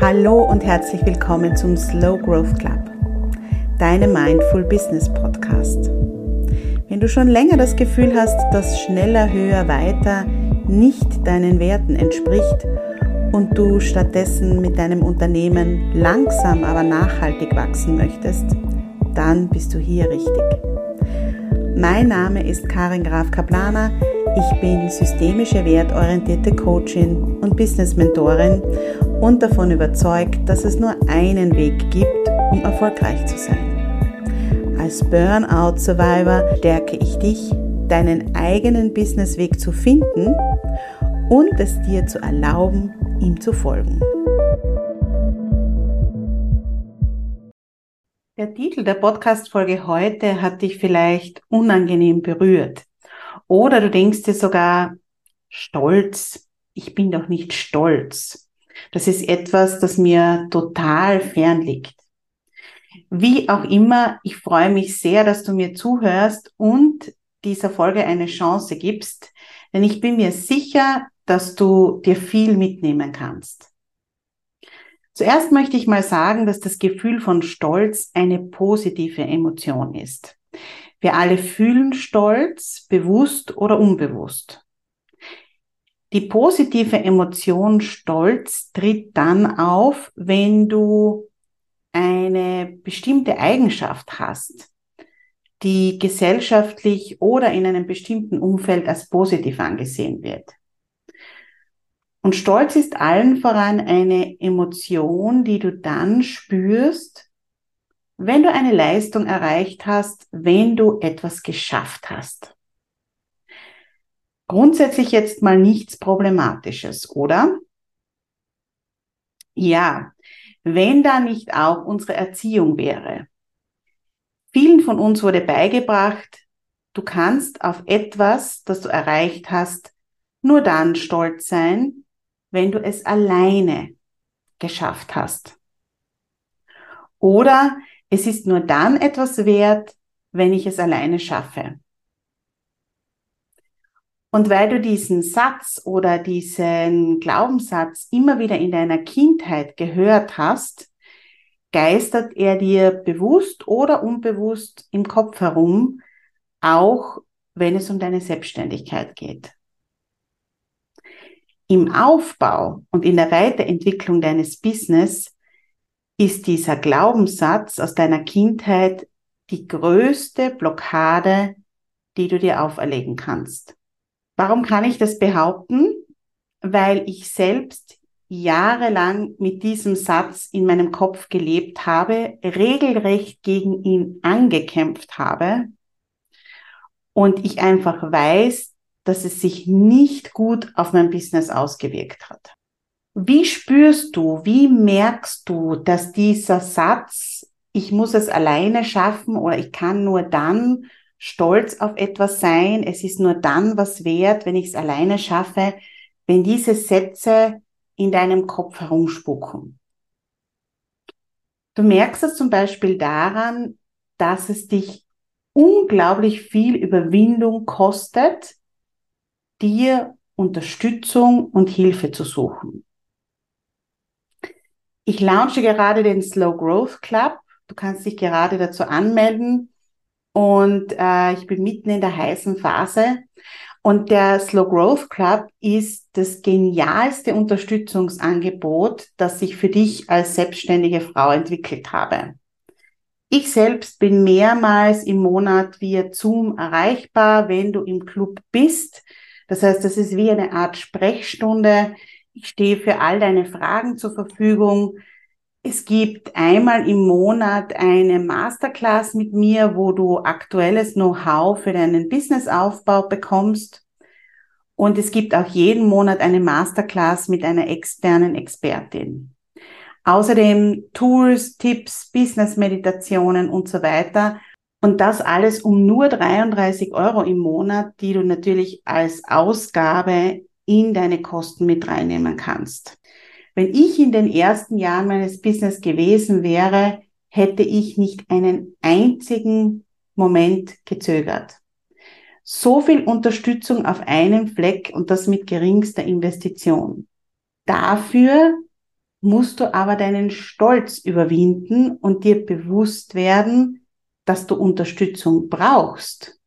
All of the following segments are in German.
Hallo und herzlich willkommen zum Slow Growth Club, deinem Mindful Business Podcast. Wenn du schon länger das Gefühl hast, dass schneller, höher, weiter nicht deinen Werten entspricht und du stattdessen mit deinem Unternehmen langsam, aber nachhaltig wachsen möchtest, dann bist du hier richtig. Mein Name ist Karin Graf Kaplaner. Ich bin systemische wertorientierte Coachin und Business Mentorin und davon überzeugt, dass es nur einen Weg gibt, um erfolgreich zu sein. Als Burnout Survivor stärke ich dich, deinen eigenen Businessweg zu finden und es dir zu erlauben, ihm zu folgen. Der Titel der Podcast-Folge heute hat dich vielleicht unangenehm berührt. Oder du denkst dir sogar, stolz, ich bin doch nicht stolz. Das ist etwas, das mir total fern liegt. Wie auch immer, ich freue mich sehr, dass du mir zuhörst und dieser Folge eine Chance gibst, denn ich bin mir sicher, dass du dir viel mitnehmen kannst. Zuerst möchte ich mal sagen, dass das Gefühl von Stolz eine positive Emotion ist. Wir alle fühlen Stolz, bewusst oder unbewusst. Die positive Emotion Stolz tritt dann auf, wenn du eine bestimmte Eigenschaft hast, die gesellschaftlich oder in einem bestimmten Umfeld als positiv angesehen wird. Und Stolz ist allen voran eine Emotion, die du dann spürst, wenn du eine Leistung erreicht hast, wenn du etwas geschafft hast. Grundsätzlich jetzt mal nichts Problematisches, oder? Ja, wenn da nicht auch unsere Erziehung wäre. Vielen von uns wurde beigebracht, du kannst auf etwas, das du erreicht hast, nur dann stolz sein, wenn du es alleine geschafft hast. Oder es ist nur dann etwas wert, wenn ich es alleine schaffe. Und weil du diesen Satz oder diesen Glaubenssatz immer wieder in deiner Kindheit gehört hast, geistert er dir bewusst oder unbewusst im Kopf herum, auch wenn es um deine Selbstständigkeit geht. Im Aufbau und in der Weiterentwicklung deines Business ist dieser Glaubenssatz aus deiner Kindheit die größte Blockade, die du dir auferlegen kannst. Warum kann ich das behaupten? Weil ich selbst jahrelang mit diesem Satz in meinem Kopf gelebt habe, regelrecht gegen ihn angekämpft habe und ich einfach weiß, dass es sich nicht gut auf mein Business ausgewirkt hat. Wie spürst du, wie merkst du, dass dieser Satz, ich muss es alleine schaffen oder ich kann nur dann stolz auf etwas sein. Es ist nur dann was wert, wenn ich es alleine schaffe, wenn diese Sätze in deinem Kopf herumspucken. Du merkst es zum Beispiel daran, dass es dich unglaublich viel Überwindung kostet, dir Unterstützung und Hilfe zu suchen. Ich launche gerade den Slow Growth Club. Du kannst dich gerade dazu anmelden und äh, ich bin mitten in der heißen Phase. Und der Slow Growth Club ist das genialste Unterstützungsangebot, das ich für dich als selbstständige Frau entwickelt habe. Ich selbst bin mehrmals im Monat via Zoom erreichbar, wenn du im Club bist. Das heißt, das ist wie eine Art Sprechstunde. Ich stehe für all deine Fragen zur Verfügung. Es gibt einmal im Monat eine Masterclass mit mir, wo du aktuelles Know-how für deinen Businessaufbau bekommst. Und es gibt auch jeden Monat eine Masterclass mit einer externen Expertin. Außerdem Tools, Tipps, Business-Meditationen und so weiter. Und das alles um nur 33 Euro im Monat, die du natürlich als Ausgabe in deine Kosten mit reinnehmen kannst. Wenn ich in den ersten Jahren meines Business gewesen wäre, hätte ich nicht einen einzigen Moment gezögert. So viel Unterstützung auf einem Fleck und das mit geringster Investition. Dafür musst du aber deinen Stolz überwinden und dir bewusst werden, dass du Unterstützung brauchst.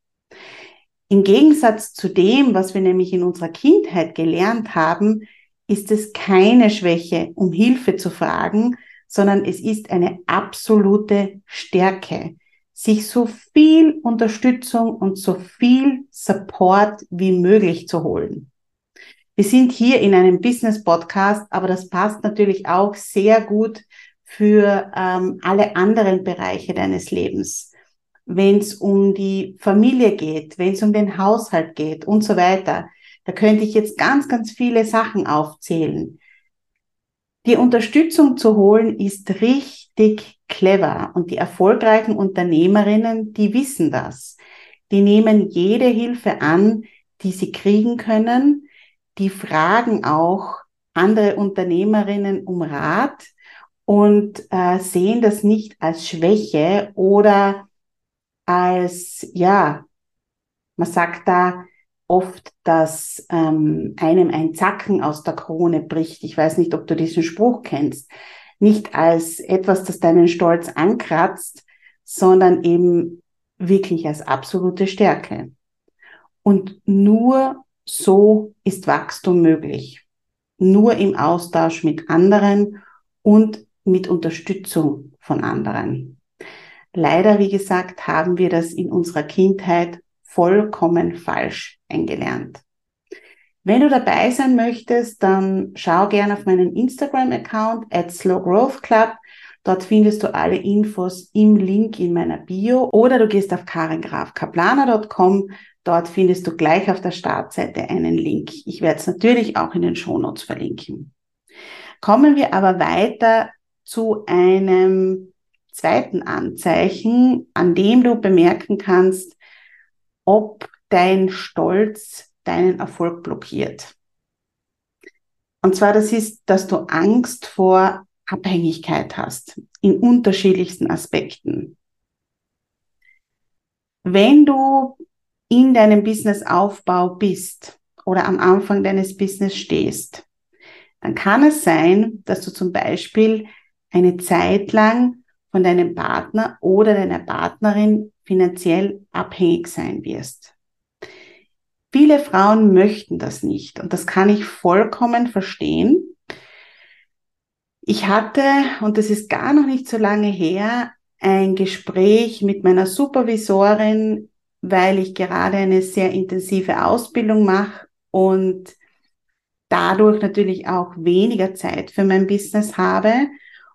Im Gegensatz zu dem, was wir nämlich in unserer Kindheit gelernt haben, ist es keine Schwäche, um Hilfe zu fragen, sondern es ist eine absolute Stärke, sich so viel Unterstützung und so viel Support wie möglich zu holen. Wir sind hier in einem Business-Podcast, aber das passt natürlich auch sehr gut für ähm, alle anderen Bereiche deines Lebens. Wenn es um die Familie geht, wenn es um den Haushalt geht und so weiter. Da könnte ich jetzt ganz, ganz viele Sachen aufzählen. Die Unterstützung zu holen ist richtig clever und die erfolgreichen Unternehmerinnen, die wissen das. Die nehmen jede Hilfe an, die sie kriegen können die fragen auch andere Unternehmerinnen um Rat und äh, sehen das nicht als Schwäche oder als, ja, man sagt da oft, dass ähm, einem ein Zacken aus der Krone bricht. Ich weiß nicht, ob du diesen Spruch kennst. Nicht als etwas, das deinen Stolz ankratzt, sondern eben wirklich als absolute Stärke. Und nur so ist Wachstum möglich. Nur im Austausch mit anderen und mit Unterstützung von anderen. Leider, wie gesagt, haben wir das in unserer Kindheit vollkommen falsch eingelernt. Wenn du dabei sein möchtest, dann schau gerne auf meinen Instagram-Account at Slow Growth Club. Dort findest du alle Infos im Link in meiner Bio oder du gehst auf karengrafkaplaner.com Dort findest du gleich auf der Startseite einen Link. Ich werde es natürlich auch in den Shownotes verlinken. Kommen wir aber weiter zu einem zweiten Anzeichen, an dem du bemerken kannst, ob dein Stolz deinen Erfolg blockiert. Und zwar das ist, dass du Angst vor Abhängigkeit hast in unterschiedlichsten Aspekten. Wenn du in deinem Businessaufbau bist oder am Anfang deines Business stehst, dann kann es sein, dass du zum Beispiel eine Zeit lang von deinem Partner oder deiner Partnerin finanziell abhängig sein wirst. Viele Frauen möchten das nicht und das kann ich vollkommen verstehen. Ich hatte, und das ist gar noch nicht so lange her, ein Gespräch mit meiner Supervisorin weil ich gerade eine sehr intensive Ausbildung mache und dadurch natürlich auch weniger Zeit für mein Business habe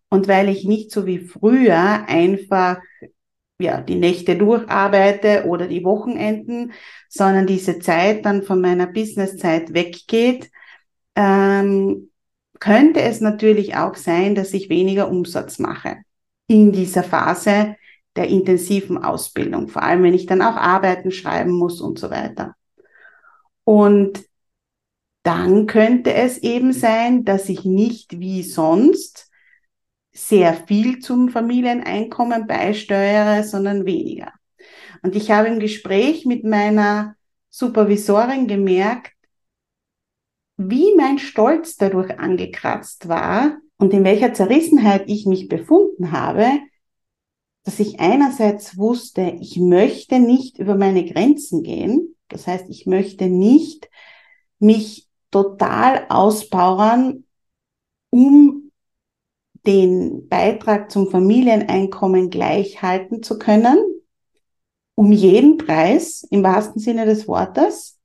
und weil ich nicht so wie früher einfach ja, die Nächte durcharbeite oder die Wochenenden, sondern diese Zeit dann von meiner Businesszeit weggeht, ähm, könnte es natürlich auch sein, dass ich weniger Umsatz mache in dieser Phase, der intensiven Ausbildung, vor allem wenn ich dann auch Arbeiten schreiben muss und so weiter. Und dann könnte es eben sein, dass ich nicht wie sonst sehr viel zum Familieneinkommen beisteuere, sondern weniger. Und ich habe im Gespräch mit meiner Supervisorin gemerkt, wie mein Stolz dadurch angekratzt war und in welcher Zerrissenheit ich mich befunden habe, dass ich einerseits wusste, ich möchte nicht über meine Grenzen gehen. Das heißt, ich möchte nicht mich total auspowern, um den Beitrag zum Familieneinkommen gleich halten zu können, um jeden Preis im wahrsten Sinne des Wortes.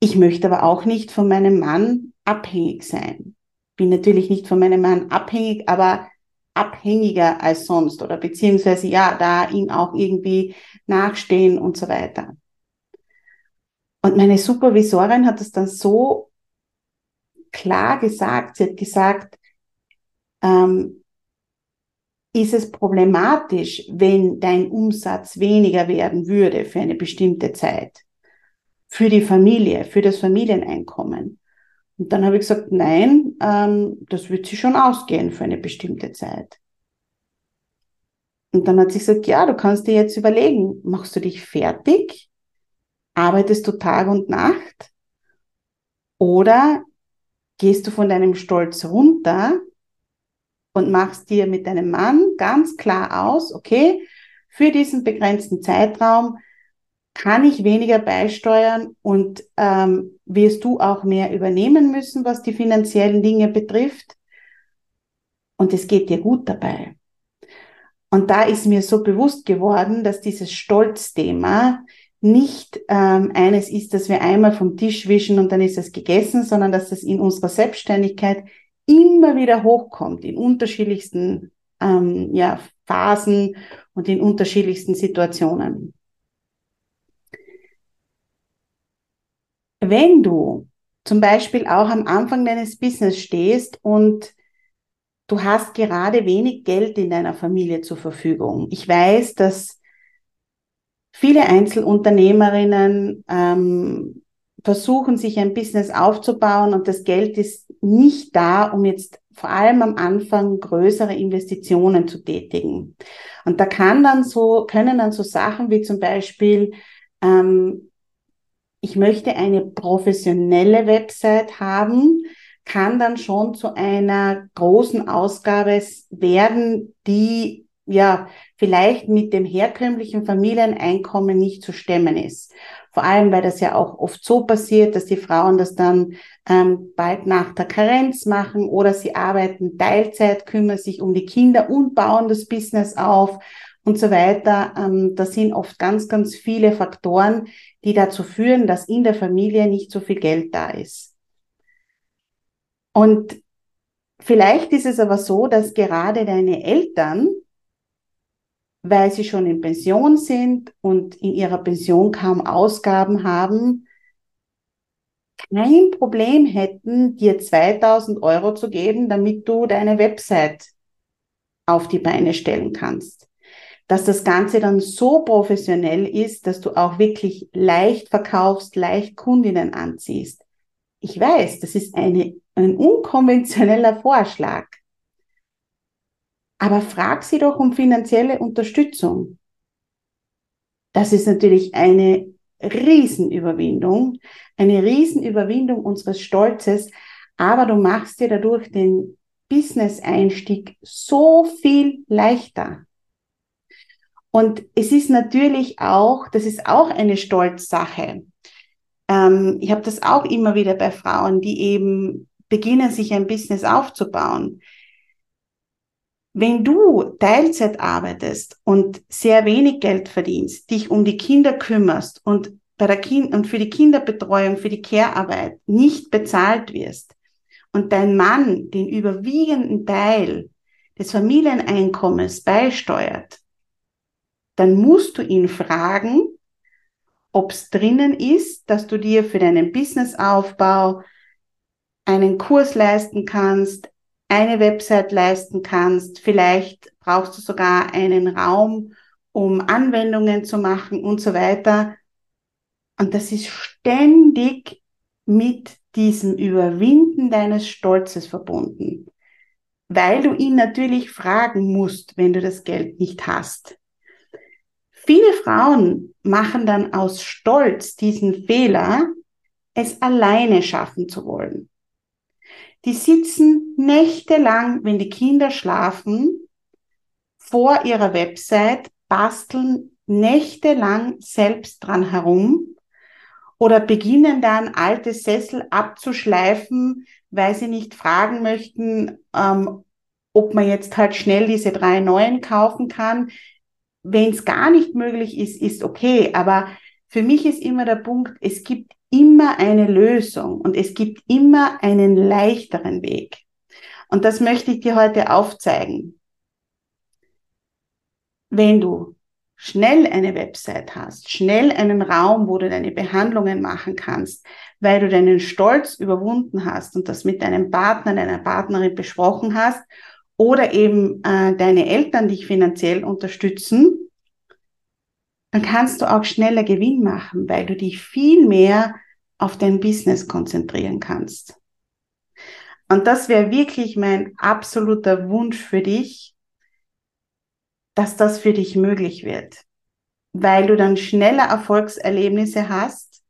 Ich möchte aber auch nicht von meinem Mann abhängig sein. Bin natürlich nicht von meinem Mann abhängig, aber abhängiger als sonst oder beziehungsweise ja, da ihm auch irgendwie nachstehen und so weiter. Und meine Supervisorin hat es dann so klar gesagt, sie hat gesagt, ähm, ist es problematisch, wenn dein Umsatz weniger werden würde für eine bestimmte Zeit, für die Familie, für das Familieneinkommen. Und dann habe ich gesagt, nein, ähm, das wird sich schon ausgehen für eine bestimmte Zeit. Und dann hat sie gesagt, ja, du kannst dir jetzt überlegen, machst du dich fertig, arbeitest du Tag und Nacht oder gehst du von deinem Stolz runter und machst dir mit deinem Mann ganz klar aus, okay, für diesen begrenzten Zeitraum kann ich weniger beisteuern und ähm, wirst du auch mehr übernehmen müssen, was die finanziellen Dinge betrifft. Und es geht dir gut dabei. Und da ist mir so bewusst geworden, dass dieses Stolzthema nicht ähm, eines ist, dass wir einmal vom Tisch wischen und dann ist es gegessen, sondern dass es in unserer Selbstständigkeit immer wieder hochkommt, in unterschiedlichsten ähm, ja, Phasen und in unterschiedlichsten Situationen. Wenn du zum Beispiel auch am Anfang deines Business stehst und du hast gerade wenig Geld in deiner Familie zur Verfügung. Ich weiß, dass viele Einzelunternehmerinnen ähm, versuchen, sich ein Business aufzubauen und das Geld ist nicht da, um jetzt vor allem am Anfang größere Investitionen zu tätigen. Und da kann dann so, können dann so Sachen wie zum Beispiel, ähm, ich möchte eine professionelle Website haben, kann dann schon zu einer großen Ausgabe werden, die ja vielleicht mit dem herkömmlichen Familieneinkommen nicht zu stemmen ist. Vor allem, weil das ja auch oft so passiert, dass die Frauen das dann ähm, bald nach der Karenz machen oder sie arbeiten Teilzeit, kümmern sich um die Kinder und bauen das Business auf und so weiter. Ähm, das sind oft ganz, ganz viele Faktoren, die dazu führen, dass in der Familie nicht so viel Geld da ist. Und vielleicht ist es aber so, dass gerade deine Eltern, weil sie schon in Pension sind und in ihrer Pension kaum Ausgaben haben, kein Problem hätten, dir 2000 Euro zu geben, damit du deine Website auf die Beine stellen kannst. Dass das Ganze dann so professionell ist, dass du auch wirklich leicht verkaufst, leicht Kundinnen anziehst. Ich weiß, das ist eine ein unkonventioneller Vorschlag. Aber frag sie doch um finanzielle Unterstützung. Das ist natürlich eine Riesenüberwindung, eine Riesenüberwindung unseres Stolzes, aber du machst dir dadurch den Business-Einstieg so viel leichter. Und es ist natürlich auch, das ist auch eine Stolzsache. Ähm, ich habe das auch immer wieder bei Frauen, die eben beginnen, sich ein Business aufzubauen. Wenn du Teilzeit arbeitest und sehr wenig Geld verdienst, dich um die Kinder kümmerst und bei der kind und für die Kinderbetreuung, für die Care-Arbeit nicht bezahlt wirst und dein Mann den überwiegenden Teil des Familieneinkommens beisteuert, dann musst du ihn fragen, ob es drinnen ist, dass du dir für deinen Businessaufbau einen Kurs leisten kannst, eine Website leisten kannst, vielleicht brauchst du sogar einen Raum, um Anwendungen zu machen und so weiter. Und das ist ständig mit diesem Überwinden deines Stolzes verbunden, weil du ihn natürlich fragen musst, wenn du das Geld nicht hast. Viele Frauen machen dann aus Stolz diesen Fehler, es alleine schaffen zu wollen. Die sitzen nächtelang, wenn die Kinder schlafen, vor ihrer Website, basteln nächtelang selbst dran herum oder beginnen dann alte Sessel abzuschleifen, weil sie nicht fragen möchten, ähm, ob man jetzt halt schnell diese drei neuen kaufen kann. Wenn es gar nicht möglich ist, ist okay. Aber für mich ist immer der Punkt, es gibt immer eine Lösung und es gibt immer einen leichteren Weg. Und das möchte ich dir heute aufzeigen. Wenn du schnell eine Website hast, schnell einen Raum, wo du deine Behandlungen machen kannst, weil du deinen Stolz überwunden hast und das mit deinem Partner, deiner Partnerin besprochen hast oder eben äh, deine Eltern dich finanziell unterstützen, dann kannst du auch schneller Gewinn machen, weil du dich viel mehr auf dein Business konzentrieren kannst. Und das wäre wirklich mein absoluter Wunsch für dich, dass das für dich möglich wird, weil du dann schneller Erfolgserlebnisse hast,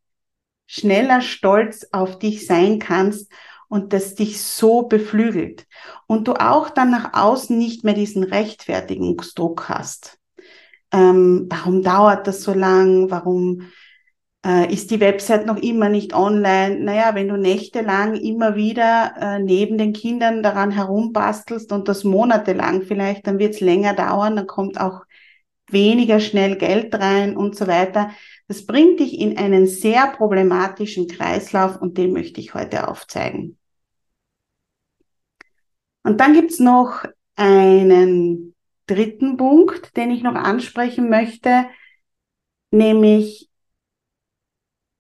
schneller stolz auf dich sein kannst und das dich so beflügelt und du auch dann nach außen nicht mehr diesen Rechtfertigungsdruck hast. Ähm, warum dauert das so lang? Warum äh, ist die Website noch immer nicht online? Naja, wenn du nächtelang immer wieder äh, neben den Kindern daran herumbastelst und das monatelang vielleicht, dann wird es länger dauern, dann kommt auch weniger schnell Geld rein und so weiter. Das bringt dich in einen sehr problematischen Kreislauf und den möchte ich heute aufzeigen. Und dann gibt's noch einen dritten Punkt, den ich noch ansprechen möchte, nämlich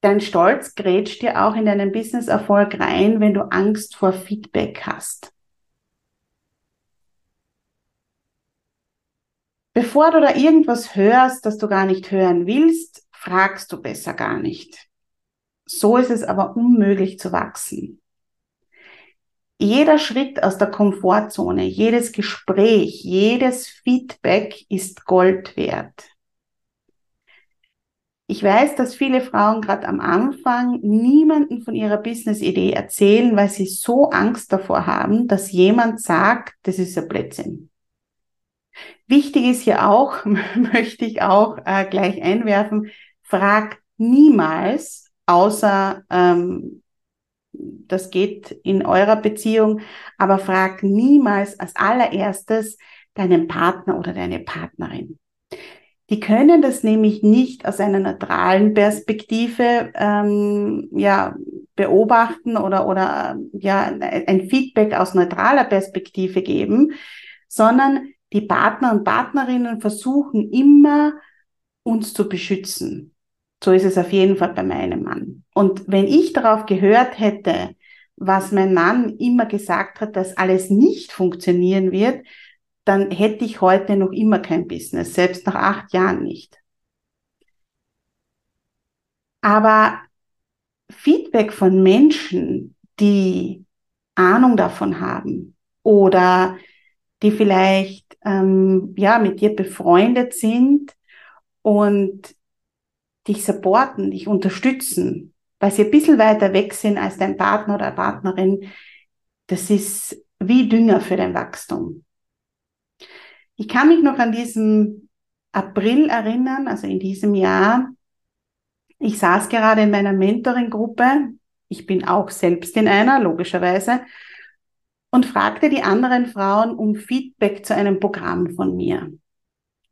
dein Stolz grätscht dir auch in deinen Businesserfolg rein, wenn du Angst vor Feedback hast. Bevor du da irgendwas hörst, das du gar nicht hören willst, fragst du besser gar nicht. So ist es aber unmöglich zu wachsen. Jeder Schritt aus der Komfortzone, jedes Gespräch, jedes Feedback ist Gold wert. Ich weiß, dass viele Frauen gerade am Anfang niemanden von ihrer Business-Idee erzählen, weil sie so Angst davor haben, dass jemand sagt, das ist ein Blödsinn. Wichtig ist hier auch, möchte ich auch äh, gleich einwerfen, frag niemals, außer ähm, das geht in eurer Beziehung, aber frag niemals als allererstes deinen Partner oder deine Partnerin. Die können das nämlich nicht aus einer neutralen Perspektive ähm, ja, beobachten oder, oder ja, ein Feedback aus neutraler Perspektive geben, sondern die Partner und Partnerinnen versuchen immer, uns zu beschützen. So ist es auf jeden Fall bei meinem Mann. Und wenn ich darauf gehört hätte, was mein Mann immer gesagt hat, dass alles nicht funktionieren wird, dann hätte ich heute noch immer kein Business, selbst nach acht Jahren nicht. Aber Feedback von Menschen, die Ahnung davon haben oder die vielleicht ähm, ja mit dir befreundet sind und dich supporten, dich unterstützen, weil sie ein bisschen weiter weg sind als dein Partner oder Partnerin, das ist wie Dünger für dein Wachstum. Ich kann mich noch an diesen April erinnern, also in diesem Jahr. Ich saß gerade in meiner Mentoring-Gruppe. Ich bin auch selbst in einer, logischerweise. Und fragte die anderen Frauen um Feedback zu einem Programm von mir.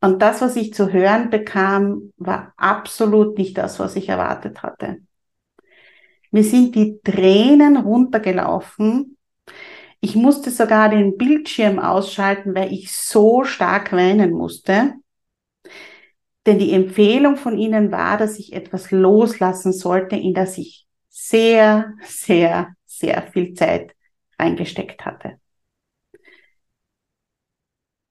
Und das, was ich zu hören bekam, war absolut nicht das, was ich erwartet hatte. Mir sind die Tränen runtergelaufen. Ich musste sogar den Bildschirm ausschalten, weil ich so stark weinen musste. Denn die Empfehlung von ihnen war, dass ich etwas loslassen sollte, in das ich sehr, sehr, sehr viel Zeit reingesteckt hatte.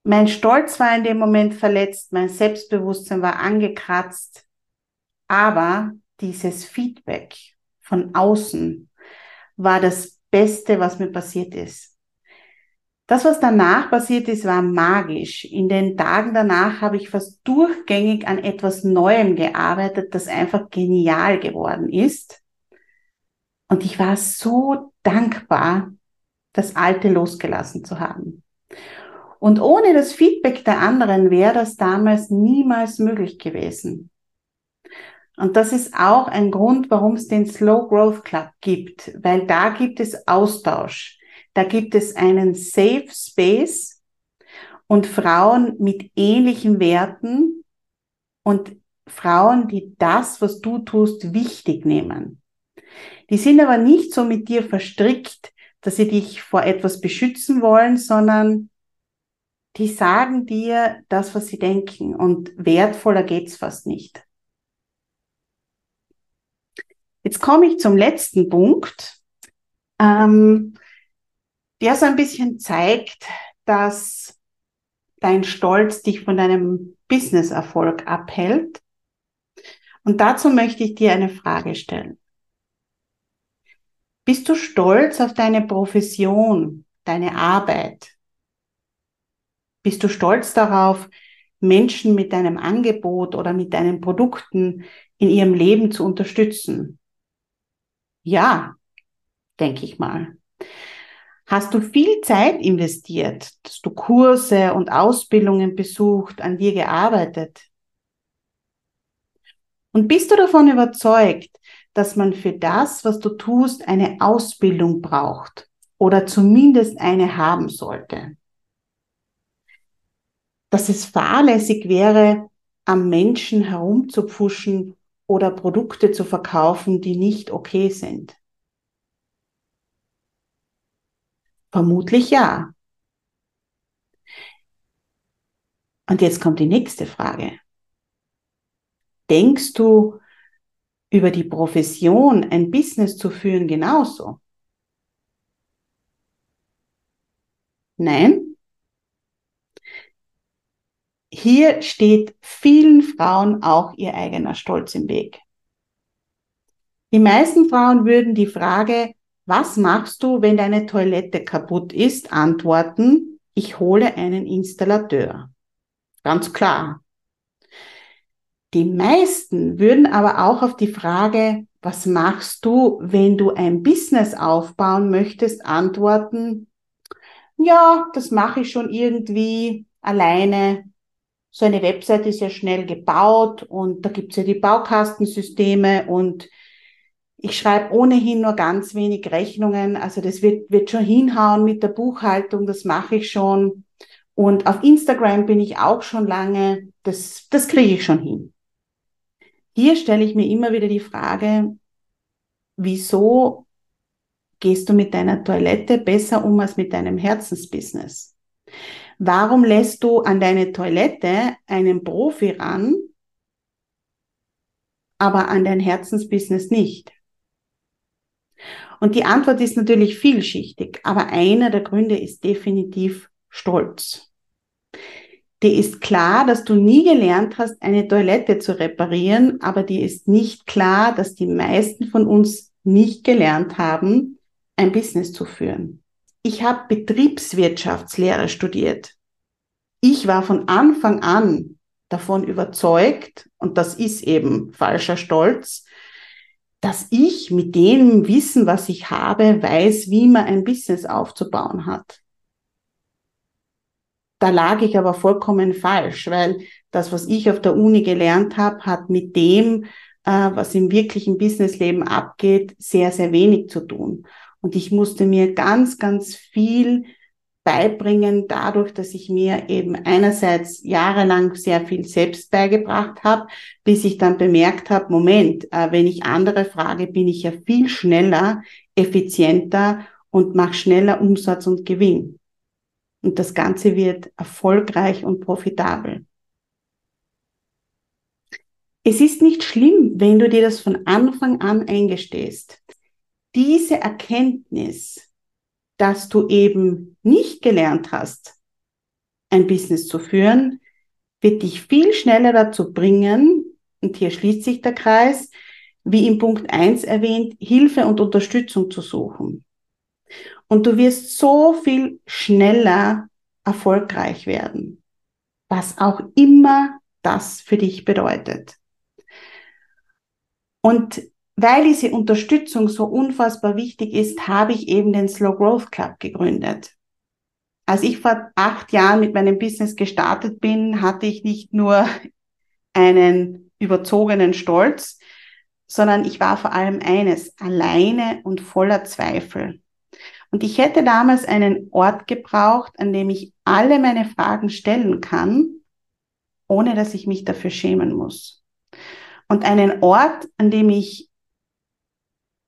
Mein Stolz war in dem Moment verletzt, mein Selbstbewusstsein war angekratzt, aber dieses Feedback von außen war das Beste, was mir passiert ist. Das, was danach passiert ist, war magisch. In den Tagen danach habe ich fast durchgängig an etwas Neuem gearbeitet, das einfach genial geworden ist. Und ich war so dankbar, das Alte losgelassen zu haben. Und ohne das Feedback der anderen wäre das damals niemals möglich gewesen. Und das ist auch ein Grund, warum es den Slow Growth Club gibt, weil da gibt es Austausch. Da gibt es einen Safe Space und Frauen mit ähnlichen Werten und Frauen, die das, was du tust, wichtig nehmen. Die sind aber nicht so mit dir verstrickt, dass sie dich vor etwas beschützen wollen, sondern die sagen dir das, was sie denken und wertvoller geht's fast nicht. Jetzt komme ich zum letzten Punkt, ähm, der so ein bisschen zeigt, dass dein Stolz dich von deinem Businesserfolg abhält. Und dazu möchte ich dir eine Frage stellen. Bist du stolz auf deine Profession, deine Arbeit, bist du stolz darauf, Menschen mit deinem Angebot oder mit deinen Produkten in ihrem Leben zu unterstützen? Ja, denke ich mal. Hast du viel Zeit investiert? Hast du Kurse und Ausbildungen besucht, an dir gearbeitet? Und bist du davon überzeugt, dass man für das, was du tust, eine Ausbildung braucht oder zumindest eine haben sollte? Dass es fahrlässig wäre, am Menschen herumzupfuschen oder Produkte zu verkaufen, die nicht okay sind? Vermutlich ja. Und jetzt kommt die nächste Frage. Denkst du über die Profession, ein Business zu führen, genauso? Nein? Hier steht vielen Frauen auch ihr eigener Stolz im Weg. Die meisten Frauen würden die Frage, was machst du, wenn deine Toilette kaputt ist? Antworten, ich hole einen Installateur. Ganz klar. Die meisten würden aber auch auf die Frage, was machst du, wenn du ein Business aufbauen möchtest, antworten, ja, das mache ich schon irgendwie alleine. So eine Website ist ja schnell gebaut und da gibt's ja die Baukastensysteme und ich schreibe ohnehin nur ganz wenig Rechnungen, also das wird, wird schon hinhauen mit der Buchhaltung, das mache ich schon. Und auf Instagram bin ich auch schon lange, das, das kriege ich schon hin. Hier stelle ich mir immer wieder die Frage, wieso gehst du mit deiner Toilette besser um als mit deinem Herzensbusiness? Warum lässt du an deine Toilette einen Profi ran, aber an dein Herzensbusiness nicht? Und die Antwort ist natürlich vielschichtig, aber einer der Gründe ist definitiv Stolz. Dir ist klar, dass du nie gelernt hast, eine Toilette zu reparieren, aber dir ist nicht klar, dass die meisten von uns nicht gelernt haben, ein Business zu führen. Ich habe Betriebswirtschaftslehre studiert. Ich war von Anfang an davon überzeugt, und das ist eben falscher Stolz, dass ich mit dem Wissen, was ich habe, weiß, wie man ein Business aufzubauen hat. Da lag ich aber vollkommen falsch, weil das, was ich auf der Uni gelernt habe, hat mit dem, äh, was im wirklichen Businessleben abgeht, sehr, sehr wenig zu tun. Und ich musste mir ganz, ganz viel beibringen, dadurch, dass ich mir eben einerseits jahrelang sehr viel selbst beigebracht habe, bis ich dann bemerkt habe, Moment, äh, wenn ich andere frage, bin ich ja viel schneller, effizienter und mache schneller Umsatz und Gewinn. Und das Ganze wird erfolgreich und profitabel. Es ist nicht schlimm, wenn du dir das von Anfang an eingestehst. Diese Erkenntnis, dass du eben nicht gelernt hast, ein Business zu führen, wird dich viel schneller dazu bringen, und hier schließt sich der Kreis, wie im Punkt 1 erwähnt, Hilfe und Unterstützung zu suchen. Und du wirst so viel schneller erfolgreich werden, was auch immer das für dich bedeutet. Und weil diese Unterstützung so unfassbar wichtig ist, habe ich eben den Slow Growth Club gegründet. Als ich vor acht Jahren mit meinem Business gestartet bin, hatte ich nicht nur einen überzogenen Stolz, sondern ich war vor allem eines, alleine und voller Zweifel. Und ich hätte damals einen Ort gebraucht, an dem ich alle meine Fragen stellen kann, ohne dass ich mich dafür schämen muss. Und einen Ort, an dem ich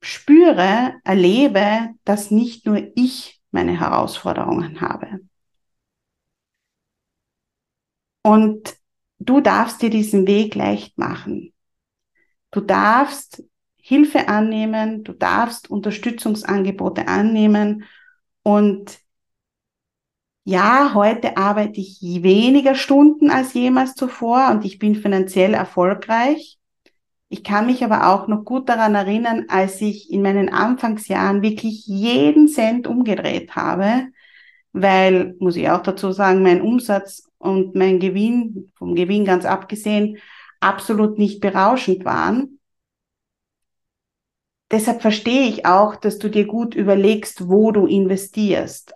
spüre, erlebe, dass nicht nur ich meine Herausforderungen habe. Und du darfst dir diesen Weg leicht machen. Du darfst Hilfe annehmen, du darfst Unterstützungsangebote annehmen und ja, heute arbeite ich weniger Stunden als jemals zuvor und ich bin finanziell erfolgreich. Ich kann mich aber auch noch gut daran erinnern, als ich in meinen Anfangsjahren wirklich jeden Cent umgedreht habe, weil, muss ich auch dazu sagen, mein Umsatz und mein Gewinn, vom Gewinn ganz abgesehen, absolut nicht berauschend waren. deshalb verstehe ich auch, dass du dir gut überlegst, wo du investierst.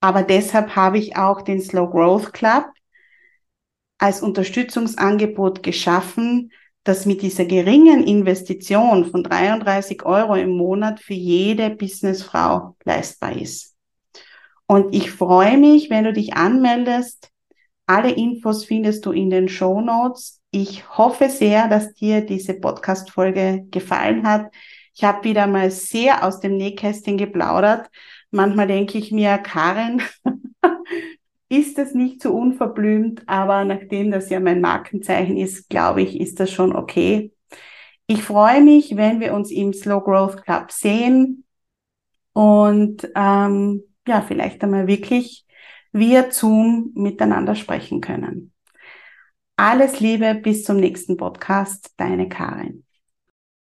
Aber deshalb habe ich auch den Slow Growth Club als Unterstützungsangebot geschaffen, das mit dieser geringen Investition von 33 Euro im Monat für jede Businessfrau leistbar ist. Und ich freue mich, wenn du dich anmeldest. Alle Infos findest du in den Show Notes. Ich hoffe sehr, dass dir diese Podcast-Folge gefallen hat. Ich habe wieder mal sehr aus dem Nähkästchen geplaudert. Manchmal denke ich mir, Karin, ist das nicht so unverblümt, aber nachdem das ja mein Markenzeichen ist, glaube ich, ist das schon okay. Ich freue mich, wenn wir uns im Slow Growth Club sehen und ähm, ja, vielleicht einmal wirklich via Zoom miteinander sprechen können. Alles Liebe, bis zum nächsten Podcast, deine Karin.